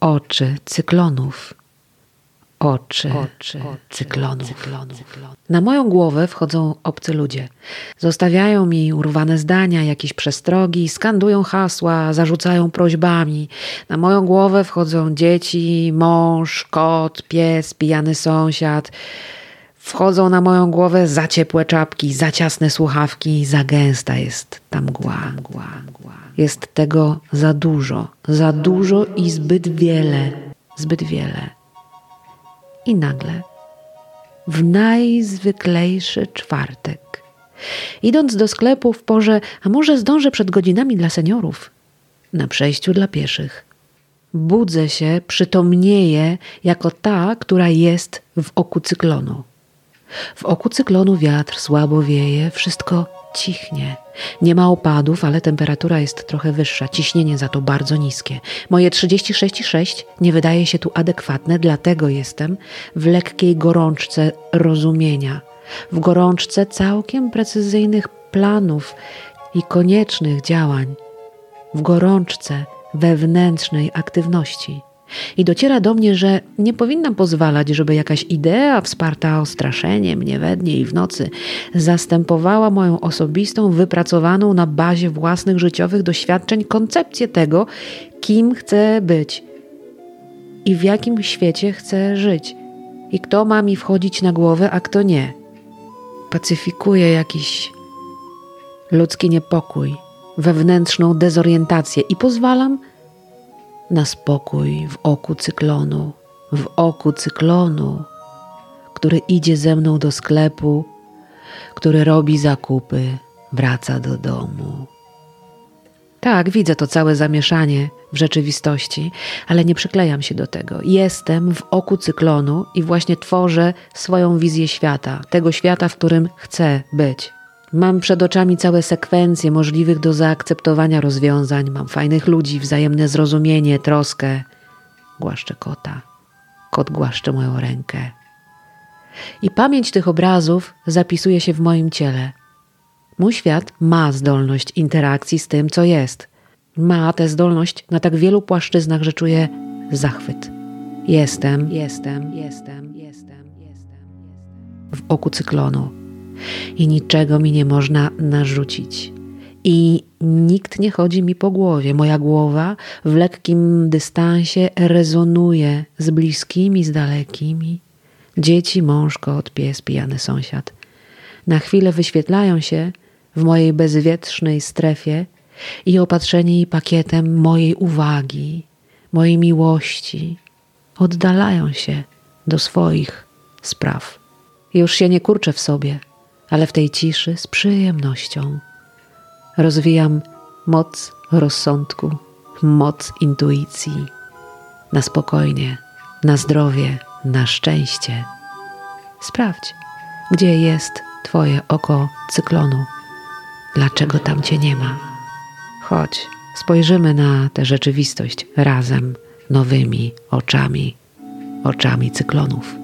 oczy cyklonów. Oczy, oczy cyklonów. Na moją głowę wchodzą obcy ludzie. Zostawiają mi urwane zdania, jakieś przestrogi, skandują hasła, zarzucają prośbami. Na moją głowę wchodzą dzieci, mąż, kot, pies, pijany sąsiad. Wchodzą na moją głowę za ciepłe czapki, za ciasne słuchawki, za gęsta jest ta mgła. Jest tego za dużo, za dużo i zbyt wiele, zbyt wiele. I nagle, w najzwyklejszy czwartek, idąc do sklepu w porze, a może zdążę przed godzinami dla seniorów, na przejściu dla pieszych, budzę się, przytomnieję jako ta, która jest w oku cyklonu. W oku cyklonu wiatr słabo wieje, wszystko cichnie. Nie ma opadów, ale temperatura jest trochę wyższa, ciśnienie za to bardzo niskie. Moje 36,6 nie wydaje się tu adekwatne, dlatego jestem w lekkiej gorączce rozumienia, w gorączce całkiem precyzyjnych planów i koniecznych działań, w gorączce wewnętrznej aktywności. I dociera do mnie, że nie powinnam pozwalać, żeby jakaś idea wsparta ostraszeniem mnie we dnie i w nocy zastępowała moją osobistą, wypracowaną na bazie własnych życiowych doświadczeń koncepcję tego, kim chcę być i w jakim świecie chcę żyć i kto ma mi wchodzić na głowę, a kto nie. Pacyfikuję jakiś ludzki niepokój, wewnętrzną dezorientację i pozwalam, na spokój w oku cyklonu, w oku cyklonu, który idzie ze mną do sklepu, który robi zakupy, wraca do domu. Tak, widzę to całe zamieszanie w rzeczywistości, ale nie przyklejam się do tego. Jestem w oku cyklonu i właśnie tworzę swoją wizję świata, tego świata, w którym chcę być. Mam przed oczami całe sekwencje możliwych do zaakceptowania rozwiązań, mam fajnych ludzi, wzajemne zrozumienie, troskę. Głaszczę kota. Kot głaszcze moją rękę. I pamięć tych obrazów zapisuje się w moim ciele. Mój świat ma zdolność interakcji z tym, co jest. Ma tę zdolność na tak wielu płaszczyznach, że czuję zachwyt. Jestem, jestem, jestem, jestem, jestem. W oku cyklonu i niczego mi nie można narzucić. I nikt nie chodzi mi po głowie. Moja głowa w lekkim dystansie rezonuje z bliskimi, z dalekimi. Dzieci, mąż, kot, pies, pijany sąsiad. Na chwilę wyświetlają się w mojej bezwietrznej strefie i opatrzeni pakietem mojej uwagi, mojej miłości, oddalają się do swoich spraw. Już się nie kurczę w sobie – ale w tej ciszy z przyjemnością rozwijam moc rozsądku, moc intuicji na spokojnie, na zdrowie, na szczęście. Sprawdź, gdzie jest Twoje oko cyklonu, dlaczego tam Cię nie ma. Chodź, spojrzymy na tę rzeczywistość razem, nowymi oczami, oczami cyklonów.